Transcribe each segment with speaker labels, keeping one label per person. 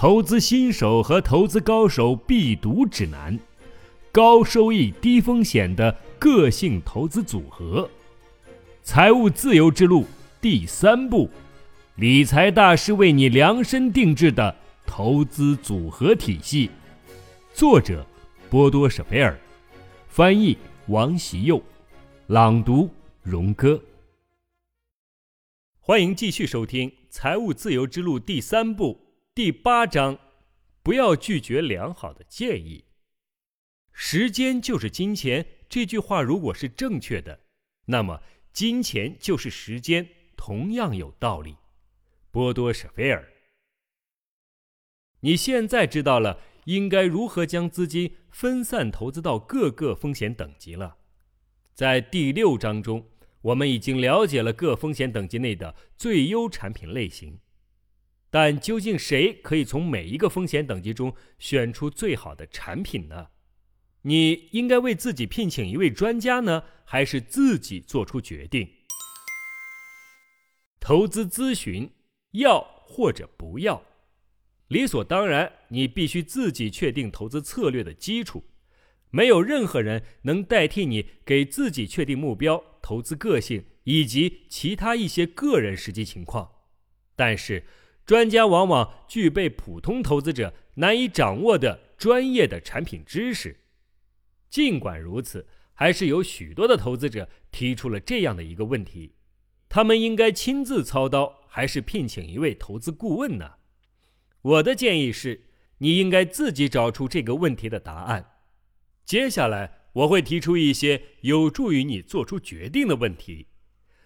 Speaker 1: 投资新手和投资高手必读指南，高收益低风险的个性投资组合，财务自由之路第三步，理财大师为你量身定制的投资组合体系。作者：波多舍菲尔，翻译：王习佑，朗读：荣哥。欢迎继续收听《财务自由之路》第三部。第八章，不要拒绝良好的建议。时间就是金钱这句话如果是正确的，那么金钱就是时间同样有道理。波多舍菲尔，你现在知道了应该如何将资金分散投资到各个风险等级了。在第六章中，我们已经了解了各风险等级内的最优产品类型。但究竟谁可以从每一个风险等级中选出最好的产品呢？你应该为自己聘请一位专家呢，还是自己做出决定？投资咨询要或者不要？理所当然，你必须自己确定投资策略的基础，没有任何人能代替你给自己确定目标、投资个性以及其他一些个人实际情况。但是。专家往往具备普通投资者难以掌握的专业的产品知识。尽管如此，还是有许多的投资者提出了这样的一个问题：他们应该亲自操刀，还是聘请一位投资顾问呢？我的建议是，你应该自己找出这个问题的答案。接下来，我会提出一些有助于你做出决定的问题。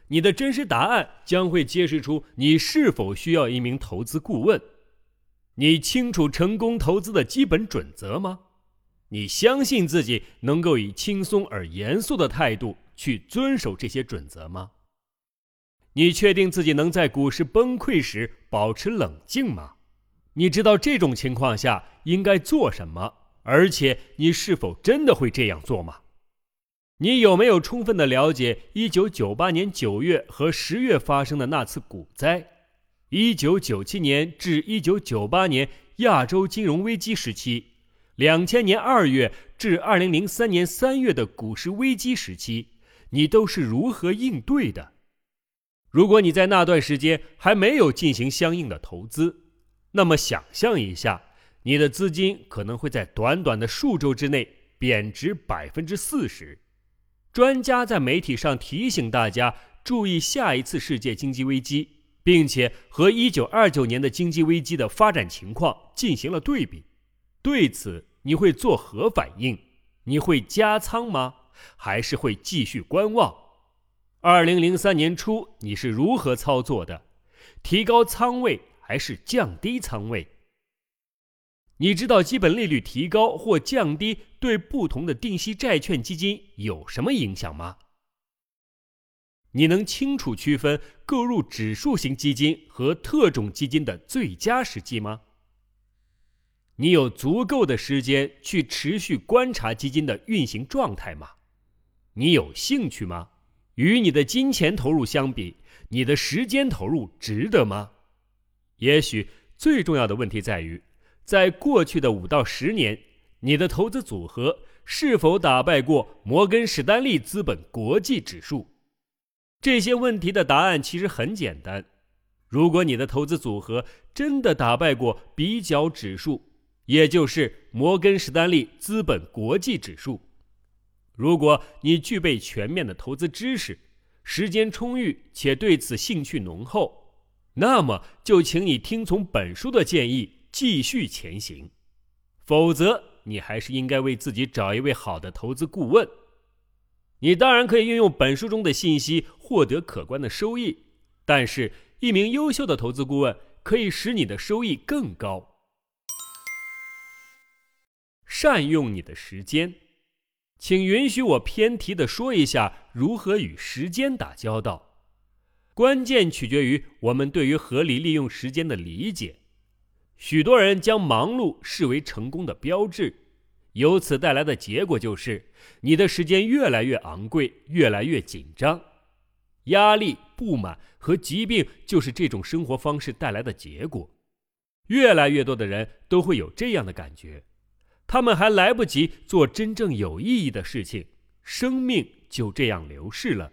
Speaker 1: 你的真实答案将会揭示出你是否需要一名投资顾问。你清楚成功投资的基本准则吗？你相信自己能够以轻松而严肃的态度去遵守这些准则吗？你确定自己能在股市崩溃时保持冷静吗？你知道这种情况下应该做什么，而且你是否真的会这样做吗？你有没有充分的了解1998年9月和10月发生的那次股灾？1997年至1998年亚洲金融危机时期，2000年2月至2003年3月的股市危机时期，你都是如何应对的？如果你在那段时间还没有进行相应的投资，那么想象一下，你的资金可能会在短短的数周之内贬值百分之四十。专家在媒体上提醒大家注意下一次世界经济危机，并且和1929年的经济危机的发展情况进行了对比。对此，你会作何反应？你会加仓吗？还是会继续观望？2003年初你是如何操作的？提高仓位还是降低仓位？你知道基本利率提高或降低对不同的定息债券基金有什么影响吗？你能清楚区分购入指数型基金和特种基金的最佳时机吗？你有足够的时间去持续观察基金的运行状态吗？你有兴趣吗？与你的金钱投入相比，你的时间投入值得吗？也许最重要的问题在于。在过去的五到十年，你的投资组合是否打败过摩根士丹利资本国际指数？这些问题的答案其实很简单。如果你的投资组合真的打败过比较指数，也就是摩根士丹利资本国际指数，如果你具备全面的投资知识，时间充裕且对此兴趣浓厚，那么就请你听从本书的建议。继续前行，否则你还是应该为自己找一位好的投资顾问。你当然可以运用本书中的信息获得可观的收益，但是一名优秀的投资顾问可以使你的收益更高。善用你的时间，请允许我偏题的说一下如何与时间打交道。关键取决于我们对于合理利用时间的理解。许多人将忙碌视为成功的标志，由此带来的结果就是，你的时间越来越昂贵，越来越紧张。压力、不满和疾病就是这种生活方式带来的结果。越来越多的人都会有这样的感觉：他们还来不及做真正有意义的事情，生命就这样流逝了。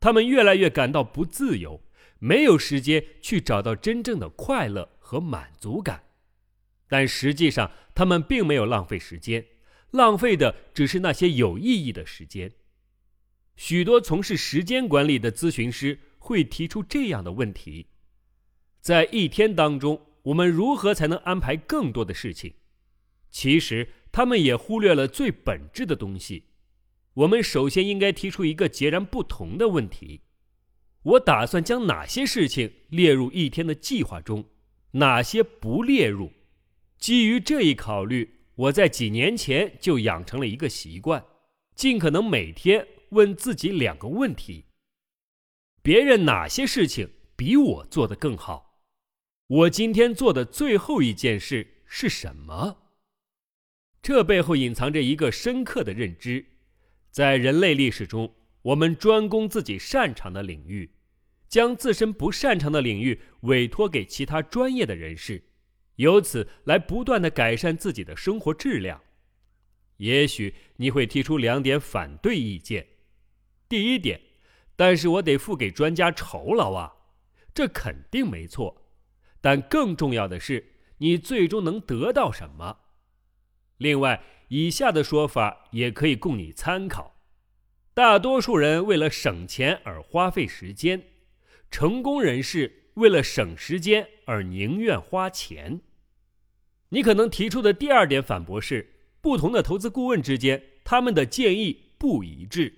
Speaker 1: 他们越来越感到不自由，没有时间去找到真正的快乐和满足感。但实际上，他们并没有浪费时间，浪费的只是那些有意义的时间。许多从事时间管理的咨询师会提出这样的问题：在一天当中，我们如何才能安排更多的事情？其实，他们也忽略了最本质的东西。我们首先应该提出一个截然不同的问题：我打算将哪些事情列入一天的计划中，哪些不列入？基于这一考虑，我在几年前就养成了一个习惯，尽可能每天问自己两个问题：别人哪些事情比我做得更好？我今天做的最后一件事是什么？这背后隐藏着一个深刻的认知：在人类历史中，我们专攻自己擅长的领域，将自身不擅长的领域委托给其他专业的人士。由此来不断的改善自己的生活质量。也许你会提出两点反对意见。第一点，但是我得付给专家酬劳啊，这肯定没错。但更重要的是，你最终能得到什么？另外，以下的说法也可以供你参考：大多数人为了省钱而花费时间，成功人士为了省时间而宁愿花钱。你可能提出的第二点反驳是：不同的投资顾问之间，他们的建议不一致。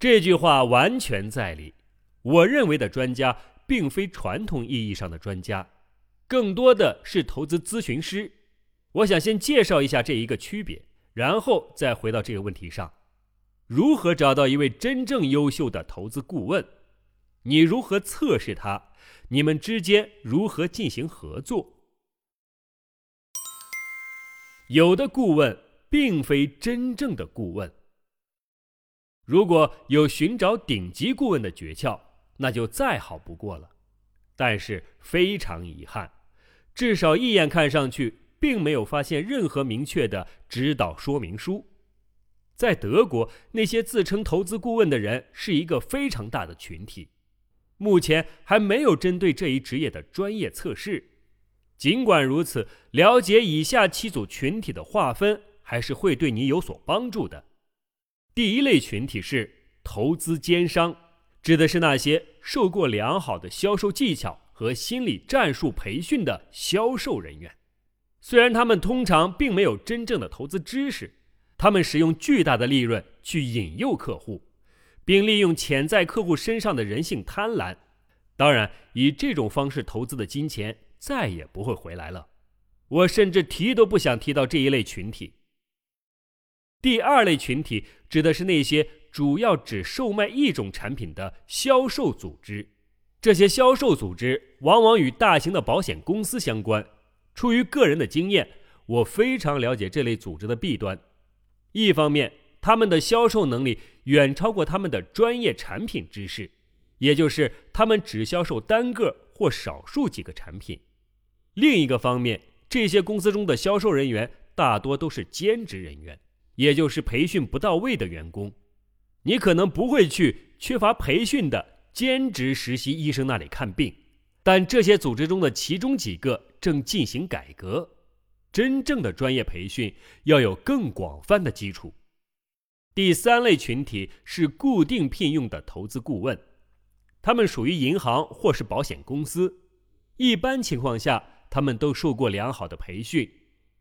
Speaker 1: 这句话完全在理。我认为的专家，并非传统意义上的专家，更多的是投资咨询师。我想先介绍一下这一个区别，然后再回到这个问题上：如何找到一位真正优秀的投资顾问？你如何测试他？你们之间如何进行合作？有的顾问并非真正的顾问。如果有寻找顶级顾问的诀窍，那就再好不过了。但是非常遗憾，至少一眼看上去，并没有发现任何明确的指导说明书。在德国，那些自称投资顾问的人是一个非常大的群体，目前还没有针对这一职业的专业测试。尽管如此，了解以下七组群体的划分还是会对你有所帮助的。第一类群体是投资奸商，指的是那些受过良好的销售技巧和心理战术培训的销售人员。虽然他们通常并没有真正的投资知识，他们使用巨大的利润去引诱客户，并利用潜在客户身上的人性贪婪。当然，以这种方式投资的金钱。再也不会回来了。我甚至提都不想提到这一类群体。第二类群体指的是那些主要只售卖一种产品的销售组织。这些销售组织往往与大型的保险公司相关。出于个人的经验，我非常了解这类组织的弊端。一方面，他们的销售能力远超过他们的专业产品知识，也就是他们只销售单个或少数几个产品。另一个方面，这些公司中的销售人员大多都是兼职人员，也就是培训不到位的员工。你可能不会去缺乏培训的兼职实习医生那里看病，但这些组织中的其中几个正进行改革。真正的专业培训要有更广泛的基础。第三类群体是固定聘用的投资顾问，他们属于银行或是保险公司，一般情况下。他们都受过良好的培训，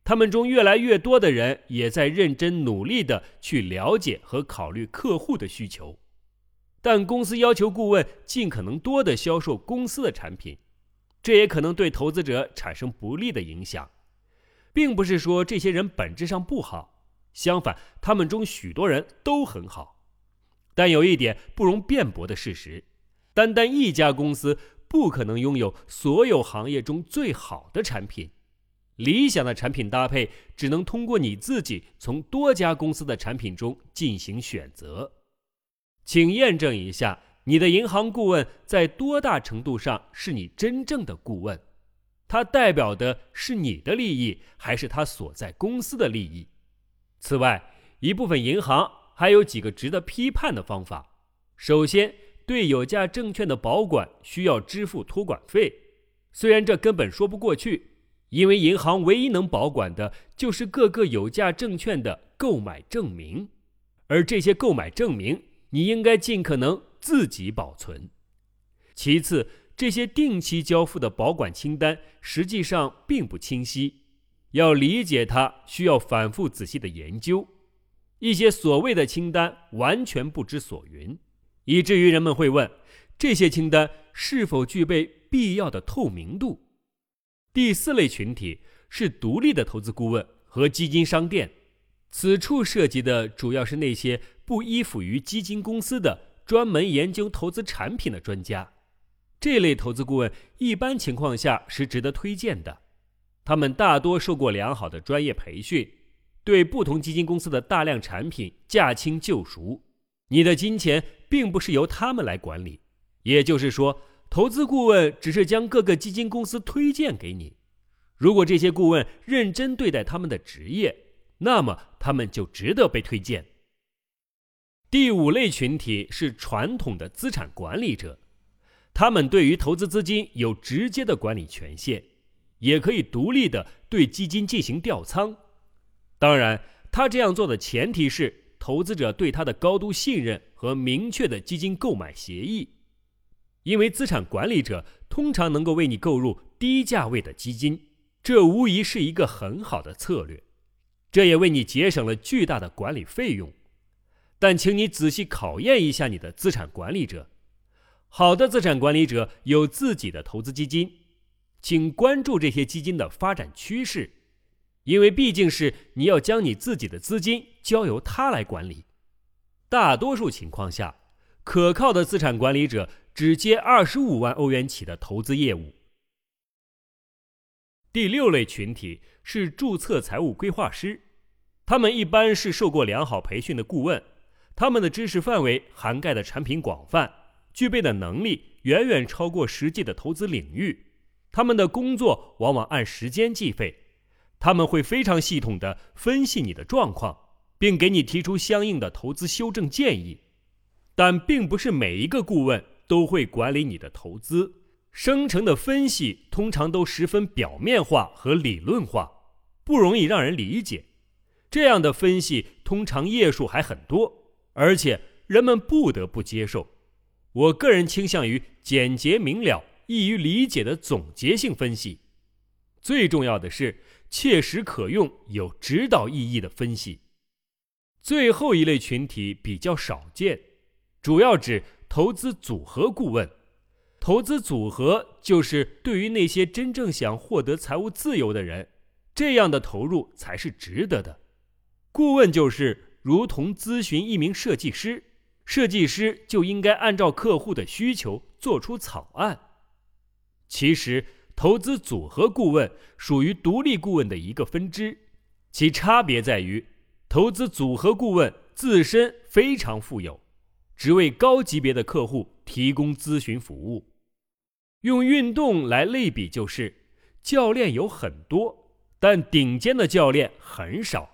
Speaker 1: 他们中越来越多的人也在认真努力的去了解和考虑客户的需求，但公司要求顾问尽可能多的销售公司的产品，这也可能对投资者产生不利的影响。并不是说这些人本质上不好，相反，他们中许多人都很好。但有一点不容辩驳的事实：单单一家公司。不可能拥有所有行业中最好的产品，理想的产品搭配只能通过你自己从多家公司的产品中进行选择。请验证一下，你的银行顾问在多大程度上是你真正的顾问？它代表的是你的利益，还是他所在公司的利益？此外，一部分银行还有几个值得批判的方法。首先，对有价证券的保管需要支付托管费，虽然这根本说不过去，因为银行唯一能保管的就是各个有价证券的购买证明，而这些购买证明你应该尽可能自己保存。其次，这些定期交付的保管清单实际上并不清晰，要理解它需要反复仔细的研究，一些所谓的清单完全不知所云。以至于人们会问：这些清单是否具备必要的透明度？第四类群体是独立的投资顾问和基金商店，此处涉及的主要是那些不依附于基金公司的专门研究投资产品的专家。这类投资顾问一般情况下是值得推荐的，他们大多受过良好的专业培训，对不同基金公司的大量产品驾轻就熟。你的金钱并不是由他们来管理，也就是说，投资顾问只是将各个基金公司推荐给你。如果这些顾问认真对待他们的职业，那么他们就值得被推荐。第五类群体是传统的资产管理者，他们对于投资资金有直接的管理权限，也可以独立的对基金进行调仓。当然，他这样做的前提是。投资者对他的高度信任和明确的基金购买协议，因为资产管理者通常能够为你购入低价位的基金，这无疑是一个很好的策略，这也为你节省了巨大的管理费用。但请你仔细考验一下你的资产管理者，好的资产管理者有自己的投资基金，请关注这些基金的发展趋势。因为毕竟是你要将你自己的资金交由他来管理，大多数情况下，可靠的资产管理者只接二十五万欧元起的投资业务。第六类群体是注册财务规划师，他们一般是受过良好培训的顾问，他们的知识范围涵盖的产品广泛，具备的能力远远超过实际的投资领域，他们的工作往往按时间计费。他们会非常系统的分析你的状况，并给你提出相应的投资修正建议，但并不是每一个顾问都会管理你的投资。生成的分析通常都十分表面化和理论化，不容易让人理解。这样的分析通常页数还很多，而且人们不得不接受。我个人倾向于简洁明了、易于理解的总结性分析。最重要的是。切实可用、有指导意义的分析。最后一类群体比较少见，主要指投资组合顾问。投资组合就是对于那些真正想获得财务自由的人，这样的投入才是值得的。顾问就是如同咨询一名设计师，设计师就应该按照客户的需求做出草案。其实。投资组合顾问属于独立顾问的一个分支，其差别在于，投资组合顾问自身非常富有，只为高级别的客户提供咨询服务。用运动来类比，就是教练有很多，但顶尖的教练很少，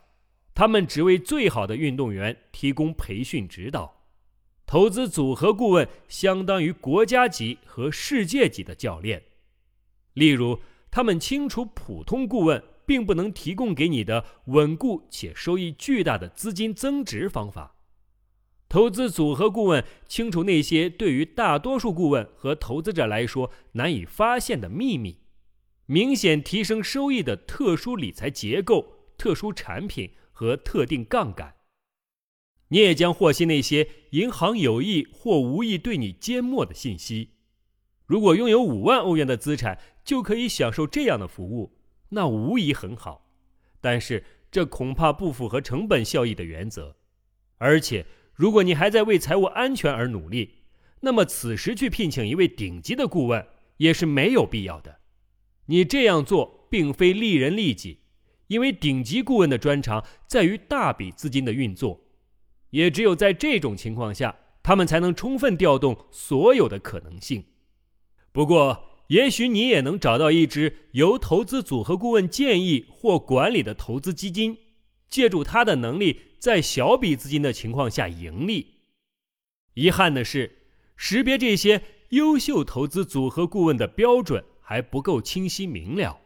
Speaker 1: 他们只为最好的运动员提供培训指导。投资组合顾问相当于国家级和世界级的教练。例如，他们清楚普通顾问并不能提供给你的稳固且收益巨大的资金增值方法。投资组合顾问清楚那些对于大多数顾问和投资者来说难以发现的秘密，明显提升收益的特殊理财结构、特殊产品和特定杠杆。你也将获悉那些银行有意或无意对你缄默的信息。如果拥有五万欧元的资产，就可以享受这样的服务，那无疑很好。但是这恐怕不符合成本效益的原则。而且，如果你还在为财务安全而努力，那么此时去聘请一位顶级的顾问也是没有必要的。你这样做并非利人利己，因为顶级顾问的专长在于大笔资金的运作，也只有在这种情况下，他们才能充分调动所有的可能性。不过，也许你也能找到一支由投资组合顾问建议或管理的投资基金，借助他的能力，在小笔资金的情况下盈利。遗憾的是，识别这些优秀投资组合顾问的标准还不够清晰明了，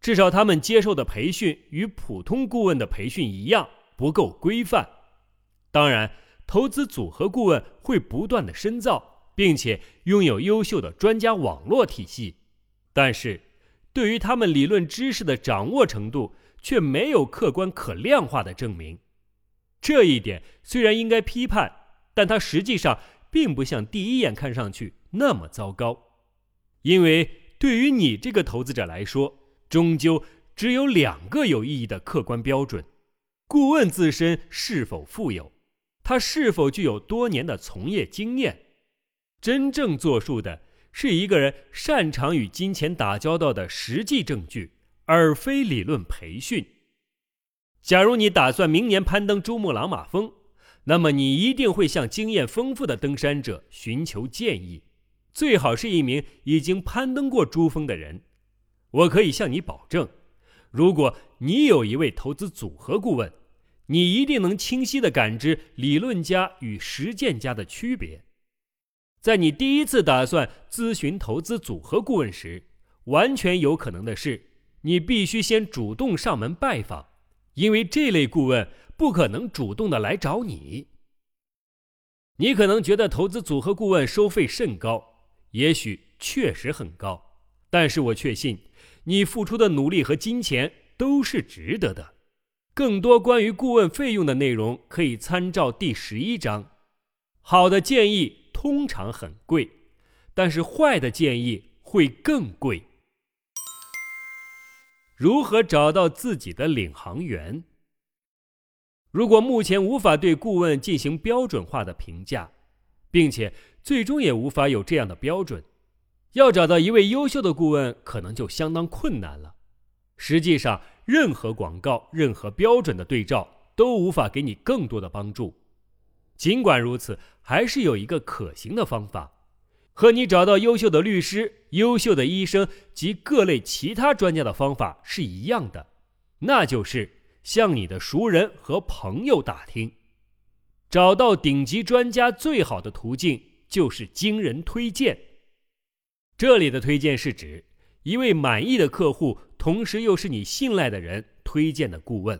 Speaker 1: 至少他们接受的培训与普通顾问的培训一样不够规范。当然，投资组合顾问会不断的深造。并且拥有优秀的专家网络体系，但是，对于他们理论知识的掌握程度却没有客观可量化的证明。这一点虽然应该批判，但它实际上并不像第一眼看上去那么糟糕。因为对于你这个投资者来说，终究只有两个有意义的客观标准：顾问自身是否富有，他是否具有多年的从业经验。真正作数的是一个人擅长与金钱打交道的实际证据，而非理论培训。假如你打算明年攀登珠穆朗玛峰，那么你一定会向经验丰富的登山者寻求建议，最好是一名已经攀登过珠峰的人。我可以向你保证，如果你有一位投资组合顾问，你一定能清晰地感知理论家与实践家的区别。在你第一次打算咨询投资组合顾问时，完全有可能的是，你必须先主动上门拜访，因为这类顾问不可能主动的来找你。你可能觉得投资组合顾问收费甚高，也许确实很高，但是我确信，你付出的努力和金钱都是值得的。更多关于顾问费用的内容，可以参照第十一章。好的建议。通常很贵，但是坏的建议会更贵。如何找到自己的领航员？如果目前无法对顾问进行标准化的评价，并且最终也无法有这样的标准，要找到一位优秀的顾问可能就相当困难了。实际上，任何广告、任何标准的对照都无法给你更多的帮助。尽管如此，还是有一个可行的方法，和你找到优秀的律师、优秀的医生及各类其他专家的方法是一样的，那就是向你的熟人和朋友打听。找到顶级专家最好的途径就是经人推荐。这里的推荐是指一位满意的客户，同时又是你信赖的人推荐的顾问。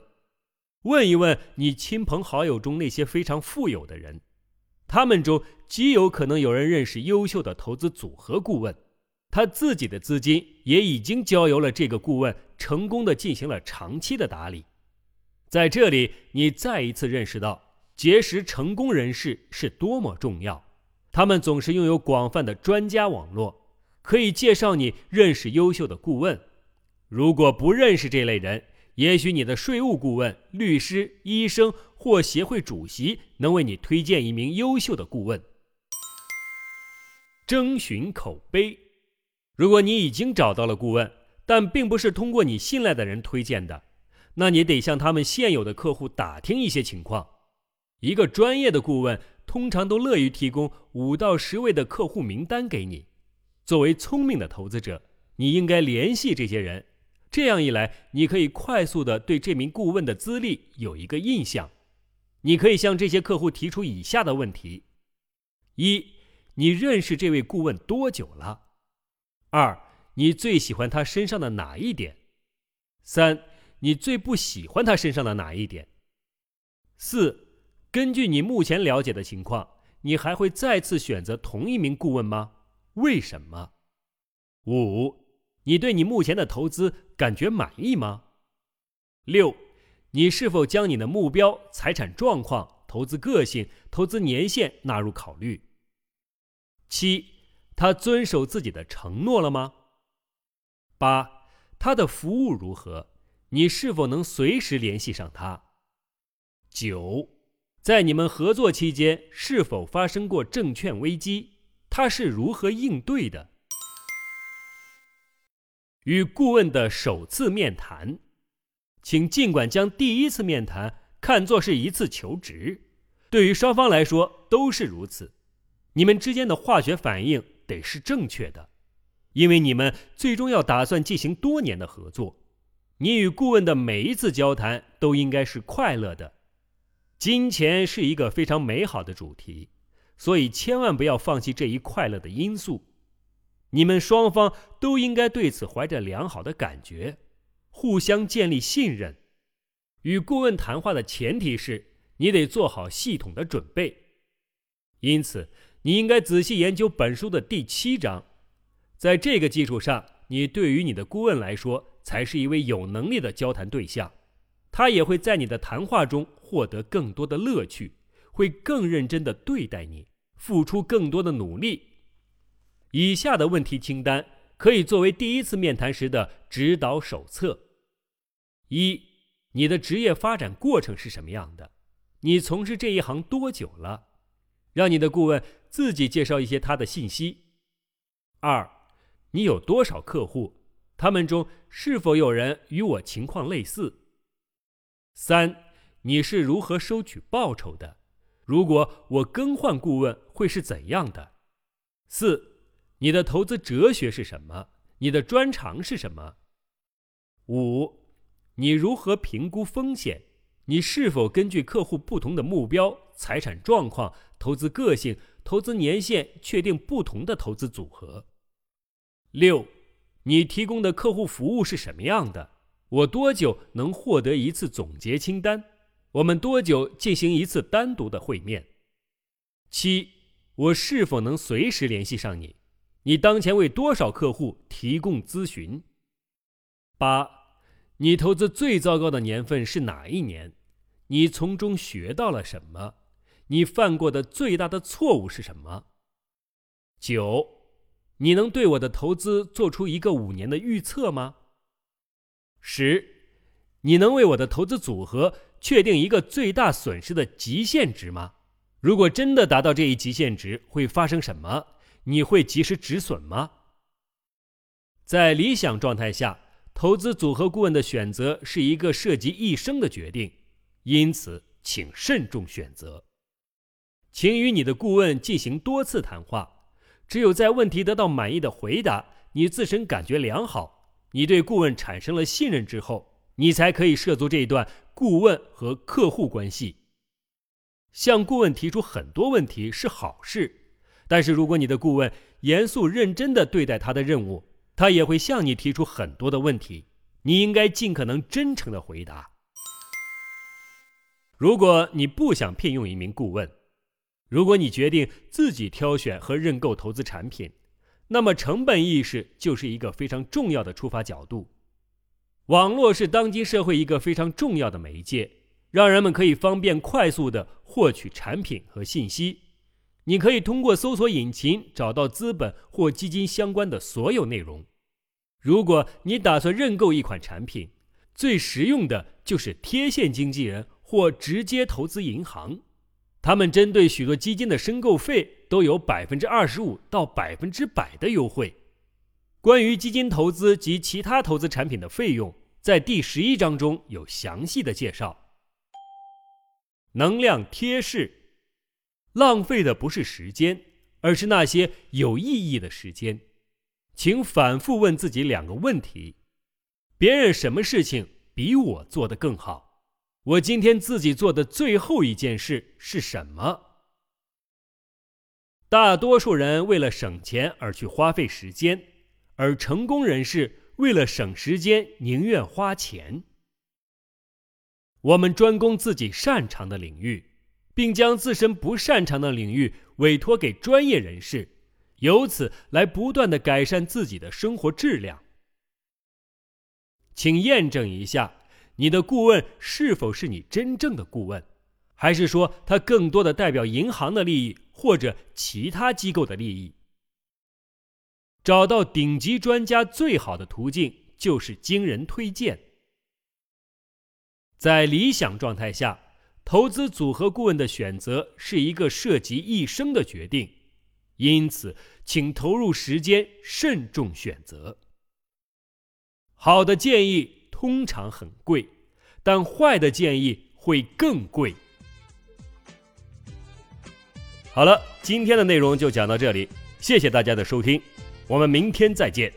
Speaker 1: 问一问你亲朋好友中那些非常富有的人，他们中极有可能有人认识优秀的投资组合顾问，他自己的资金也已经交由了这个顾问，成功的进行了长期的打理。在这里，你再一次认识到结识成功人士是多么重要。他们总是拥有广泛的专家网络，可以介绍你认识优秀的顾问。如果不认识这类人，也许你的税务顾问、律师、医生或协会主席能为你推荐一名优秀的顾问。征询口碑，如果你已经找到了顾问，但并不是通过你信赖的人推荐的，那你得向他们现有的客户打听一些情况。一个专业的顾问通常都乐于提供五到十位的客户名单给你。作为聪明的投资者，你应该联系这些人。这样一来，你可以快速的对这名顾问的资历有一个印象。你可以向这些客户提出以下的问题：一、你认识这位顾问多久了？二、你最喜欢他身上的哪一点？三、你最不喜欢他身上的哪一点？四、根据你目前了解的情况，你还会再次选择同一名顾问吗？为什么？五。你对你目前的投资感觉满意吗？六，你是否将你的目标、财产状况、投资个性、投资年限纳入考虑？七，他遵守自己的承诺了吗？八，他的服务如何？你是否能随时联系上他？九，在你们合作期间是否发生过证券危机？他是如何应对的？与顾问的首次面谈，请尽管将第一次面谈看作是一次求职，对于双方来说都是如此。你们之间的化学反应得是正确的。因为你们最终要打算进行多年的合作。你与顾问的每一次交谈都应该是快乐的。金钱是一个非常美好的主题，所以千万不要放弃这一快乐的因素。你们双方都应该对此怀着良好的感觉，互相建立信任。与顾问谈话的前提是你得做好系统的准备，因此你应该仔细研究本书的第七章。在这个基础上，你对于你的顾问来说才是一位有能力的交谈对象，他也会在你的谈话中获得更多的乐趣，会更认真的对待你，付出更多的努力。以下的问题清单可以作为第一次面谈时的指导手册：一、你的职业发展过程是什么样的？你从事这一行多久了？让你的顾问自己介绍一些他的信息。二、你有多少客户？他们中是否有人与我情况类似？三、你是如何收取报酬的？如果我更换顾问，会是怎样的？四。你的投资哲学是什么？你的专长是什么？五，你如何评估风险？你是否根据客户不同的目标、财产状况、投资个性、投资年限确定不同的投资组合？六，你提供的客户服务是什么样的？我多久能获得一次总结清单？我们多久进行一次单独的会面？七，我是否能随时联系上你？你当前为多少客户提供咨询？八，你投资最糟糕的年份是哪一年？你从中学到了什么？你犯过的最大的错误是什么？九，你能对我的投资做出一个五年的预测吗？十，你能为我的投资组合确定一个最大损失的极限值吗？如果真的达到这一极限值，会发生什么？你会及时止损吗？在理想状态下，投资组合顾问的选择是一个涉及一生的决定，因此请慎重选择。请与你的顾问进行多次谈话，只有在问题得到满意的回答，你自身感觉良好，你对顾问产生了信任之后，你才可以涉足这一段顾问和客户关系。向顾问提出很多问题是好事。但是，如果你的顾问严肃认真地对待他的任务，他也会向你提出很多的问题，你应该尽可能真诚地回答。如果你不想聘用一名顾问，如果你决定自己挑选和认购投资产品，那么成本意识就是一个非常重要的出发角度。网络是当今社会一个非常重要的媒介，让人们可以方便快速地获取产品和信息。你可以通过搜索引擎找到资本或基金相关的所有内容。如果你打算认购一款产品，最实用的就是贴现经纪人或直接投资银行。他们针对许多基金的申购费都有百分之二十五到百分之百的优惠。关于基金投资及其他投资产品的费用，在第十一章中有详细的介绍。能量贴士。浪费的不是时间，而是那些有意义的时间。请反复问自己两个问题：别人什么事情比我做得更好？我今天自己做的最后一件事是什么？大多数人为了省钱而去花费时间，而成功人士为了省时间宁愿花钱。我们专攻自己擅长的领域。并将自身不擅长的领域委托给专业人士，由此来不断的改善自己的生活质量。请验证一下，你的顾问是否是你真正的顾问，还是说他更多的代表银行的利益或者其他机构的利益？找到顶级专家最好的途径就是经人推荐。在理想状态下。投资组合顾问的选择是一个涉及一生的决定，因此，请投入时间，慎重选择。好的建议通常很贵，但坏的建议会更贵。好了，今天的内容就讲到这里，谢谢大家的收听。我们明天再见。